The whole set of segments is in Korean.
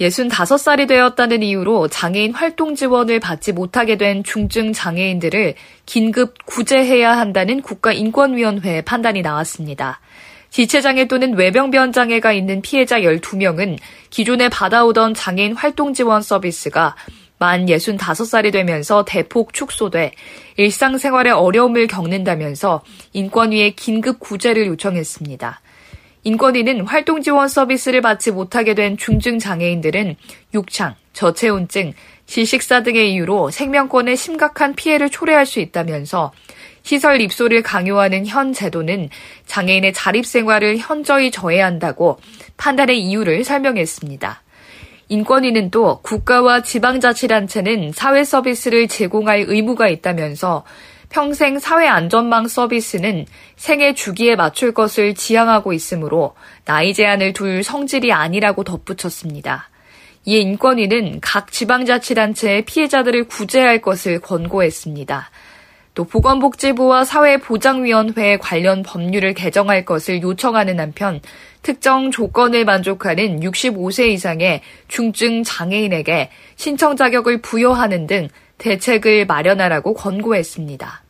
65살이 되었다는 이유로 장애인 활동 지원을 받지 못하게 된 중증 장애인들을 긴급 구제해야 한다는 국가인권위원회의 판단이 나왔습니다. 지체장애 또는 외병변 장애가 있는 피해자 12명은 기존에 받아오던 장애인 활동 지원 서비스가 만 65살이 되면서 대폭 축소돼 일상생활에 어려움을 겪는다면서 인권위에 긴급 구제를 요청했습니다. 인권위는 활동 지원 서비스를 받지 못하게 된 중증 장애인들은 육창, 저체온증, 질식사 등의 이유로 생명권에 심각한 피해를 초래할 수 있다면서 시설 입소를 강요하는 현 제도는 장애인의 자립 생활을 현저히 저해한다고 판단의 이유를 설명했습니다. 인권위는 또 국가와 지방자치단체는 사회 서비스를 제공할 의무가 있다면서 평생 사회안전망 서비스는 생애 주기에 맞출 것을 지향하고 있으므로 나이 제한을 둘 성질이 아니라고 덧붙였습니다. 이에 인권위는 각 지방자치단체의 피해자들을 구제할 것을 권고했습니다. 또 보건복지부와 사회보장위원회 관련 법률을 개정할 것을 요청하는 한편 특정 조건을 만족하는 65세 이상의 중증 장애인에게 신청 자격을 부여하는 등 대책을 마련하라고 권고했습니다.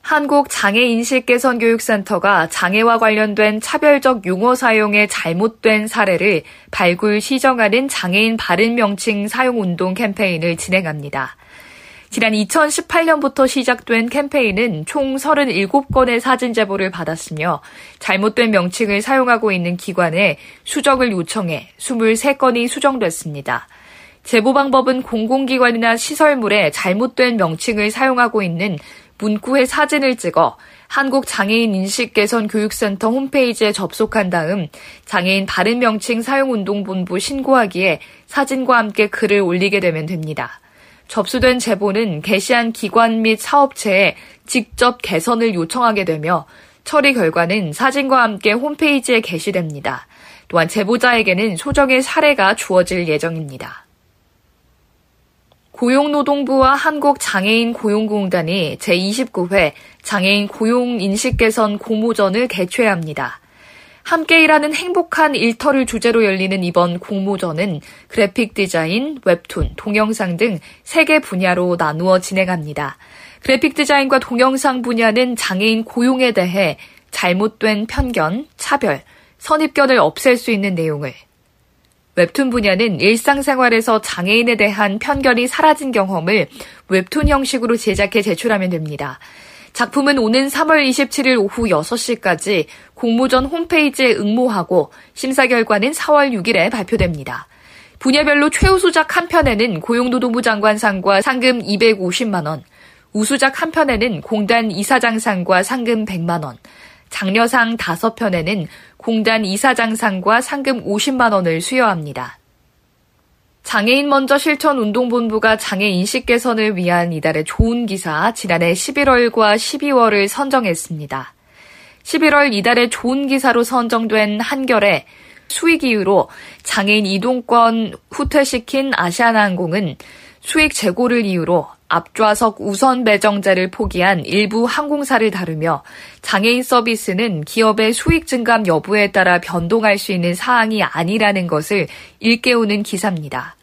한국장애인식개선교육센터가 장애와 관련된 차별적 용어 사용의 잘못된 사례를 발굴 시정하는 장애인 바른 명칭 사용 운동 캠페인을 진행합니다. 지난 2018년부터 시작된 캠페인은 총 37건의 사진 제보를 받았으며 잘못된 명칭을 사용하고 있는 기관에 수정을 요청해 23건이 수정됐습니다. 제보 방법은 공공기관이나 시설물에 잘못된 명칭을 사용하고 있는 문구의 사진을 찍어 한국장애인 인식개선교육센터 홈페이지에 접속한 다음 장애인 바른 명칭 사용운동본부 신고하기에 사진과 함께 글을 올리게 되면 됩니다. 접수된 제보는 게시한 기관 및 사업체에 직접 개선을 요청하게 되며 처리 결과는 사진과 함께 홈페이지에 게시됩니다. 또한 제보자에게는 소정의 사례가 주어질 예정입니다. 고용노동부와 한국장애인 고용공단이 제29회 장애인 고용인식 개선 공모전을 개최합니다. 함께 일하는 행복한 일터를 주제로 열리는 이번 공모전은 그래픽 디자인, 웹툰, 동영상 등 3개 분야로 나누어 진행합니다. 그래픽 디자인과 동영상 분야는 장애인 고용에 대해 잘못된 편견, 차별, 선입견을 없앨 수 있는 내용을, 웹툰 분야는 일상생활에서 장애인에 대한 편견이 사라진 경험을 웹툰 형식으로 제작해 제출하면 됩니다. 작품은 오는 3월 27일 오후 6시까지 공모전 홈페이지에 응모하고 심사 결과는 4월 6일에 발표됩니다. 분야별로 최우수작 한 편에는 고용노동부 장관상과 상금 250만 원, 우수작 한 편에는 공단 이사장상과 상금 100만 원, 장려상 5편에는 공단 이사장상과 상금 50만 원을 수여합니다. 장애인 먼저 실천 운동본부가 장애 인식 개선을 위한 이달의 좋은 기사 지난해 11월과 12월을 선정했습니다. 11월 이달의 좋은 기사로 선정된 한결에 수익 이유로 장애인 이동권 후퇴시킨 아시아나항공은 수익 재고를 이유로 앞좌석 우선 배정제를 포기한 일부 항공사를 다루며 장애인 서비스는 기업의 수익 증감 여부에 따라 변동할 수 있는 사항이 아니라는 것을 일깨우는 기사입니다.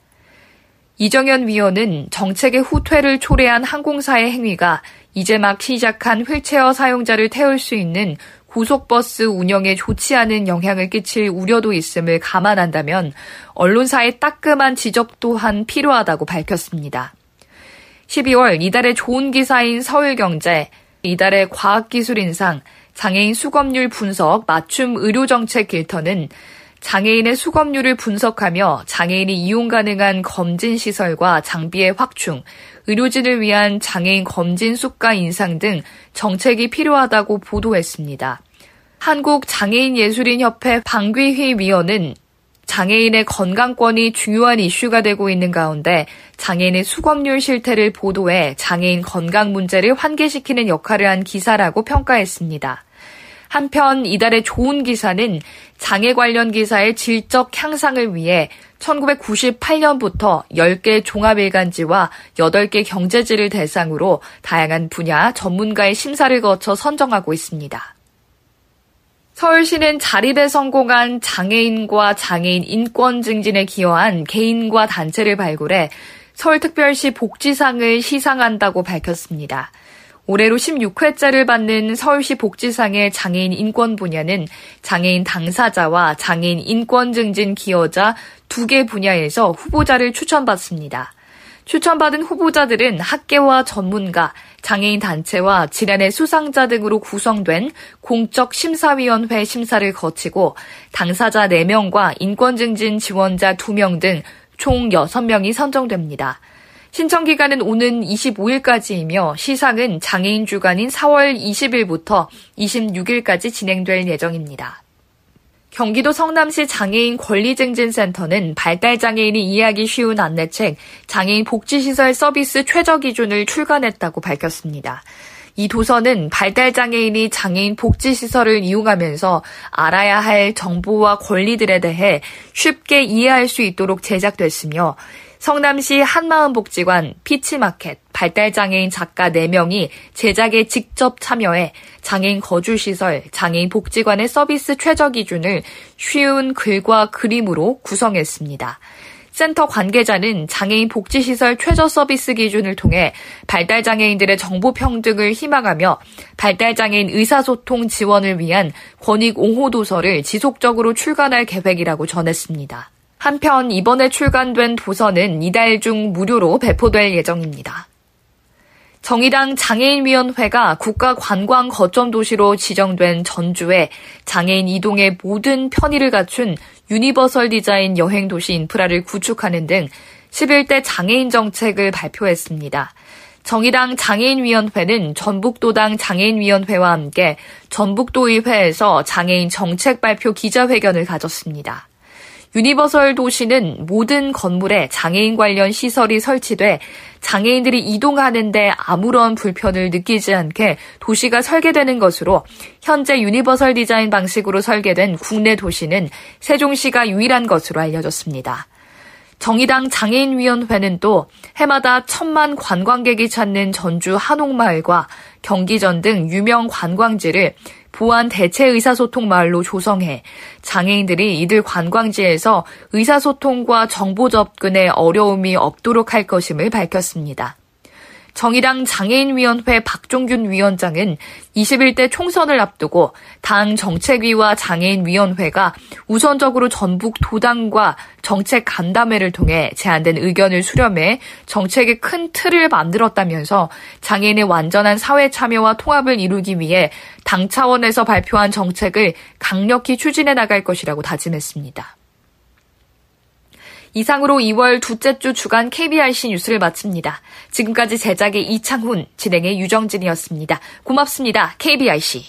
이정현 위원은 정책의 후퇴를 초래한 항공사의 행위가 이제 막 시작한 휠체어 사용자를 태울 수 있는 고속버스 운영에 좋지 않은 영향을 끼칠 우려도 있음을 감안한다면 언론사의 따끔한 지적 또한 필요하다고 밝혔습니다. 12월 이달의 좋은 기사인 서울경제, 이달의 과학기술인상, 장애인 수검률 분석 맞춤 의료정책 길터는 장애인의 수검률을 분석하며 장애인이 이용 가능한 검진 시설과 장비의 확충, 의료진을 위한 장애인 검진 수가 인상 등 정책이 필요하다고 보도했습니다. 한국장애인예술인협회 방귀희 위원은 장애인의 건강권이 중요한 이슈가 되고 있는 가운데 장애인의 수검률 실태를 보도해 장애인 건강 문제를 환기시키는 역할을 한 기사라고 평가했습니다. 한편 이달의 좋은 기사는 장애 관련 기사의 질적 향상을 위해 1998년부터 10개 종합일간지와 8개 경제지를 대상으로 다양한 분야 전문가의 심사를 거쳐 선정하고 있습니다. 서울시는 자립에 성공한 장애인과 장애인 인권 증진에 기여한 개인과 단체를 발굴해 서울특별시 복지상을 시상한다고 밝혔습니다. 올해로 16회째를 받는 서울시 복지상의 장애인 인권 분야는 장애인 당사자와 장애인 인권 증진 기여자 두 개 분야에서 후보자를 추천받습니다. 추천받은 후보자들은 학계와 전문가, 장애인 단체와 질환의 수상자 등으로 구성된 공적 심사위원회 심사를 거치고 당사자 4명과 인권 증진 지원자 2명 등 총 6명이 선정됩니다. 신청 기간은 오는 25일까지이며 시상은 장애인 주간인 4월 20일부터 26일까지 진행될 예정입니다. 경기도 성남시 장애인 권리증진센터는 발달장애인이 이해하기 쉬운 안내책 장애인 복지시설 서비스 최저 기준을 출간했다고 밝혔습니다. 이 도서는 발달장애인이 장애인 복지시설을 이용하면서 알아야 할 정보와 권리들에 대해 쉽게 이해할 수 있도록 제작됐으며 성남시 한마음복지관, 피치마켓, 발달장애인 작가 4명이 제작에 직접 참여해 장애인 거주시설, 장애인 복지관의 서비스 최저 기준을 쉬운 글과 그림으로 구성했습니다. 센터 관계자는 장애인 복지시설 최저 서비스 기준을 통해 발달장애인들의 정보평등을 희망하며 발달장애인 의사소통 지원을 위한 권익 옹호 도서를 지속적으로 출간할 계획이라고 전했습니다. 한편 이번에 출간된 도서는 이달 중 무료로 배포될 예정입니다. 정의당 장애인위원회가 국가 관광 거점 도시로 지정된 전주에 장애인 이동의 모든 편의를 갖춘 유니버설 디자인 여행 도시 인프라를 구축하는 등 11대 장애인 정책을 발표했습니다. 정의당 장애인위원회는 전북도당 장애인위원회와 함께 전북도의회에서 장애인 정책 발표 기자회견을 가졌습니다. 유니버설 도시는 모든 건물에 장애인 관련 시설이 설치돼 장애인들이 이동하는데 아무런 불편을 느끼지 않게 도시가 설계되는 것으로 현재 유니버설 디자인 방식으로 설계된 국내 도시는 세종시가 유일한 것으로 알려졌습니다. 정의당 장애인위원회는 또 해마다 천만 관광객이 찾는 전주 한옥마을과 경기전 등 유명 관광지를 보완 대체 의사소통 마을로 조성해 장애인들이 이들 관광지에서 의사소통과 정보 접근에 어려움이 없도록 할 것임을 밝혔습니다. 정의당 장애인위원회 박종균 위원장은 21대 총선을 앞두고 당 정책위와 장애인위원회가 우선적으로 전북 도당과 정책 간담회를 통해 제안된 의견을 수렴해 정책의 큰 틀을 만들었다면서 장애인의 완전한 사회 참여와 통합을 이루기 위해 당 차원에서 발표한 정책을 강력히 추진해 나갈 것이라고 다짐했습니다. 이상으로 2월 둘째 주 주간 KBRC 뉴스를 마칩니다. 지금까지 제작의 이창훈, 진행의 유정진이었습니다. 고맙습니다. KBRC.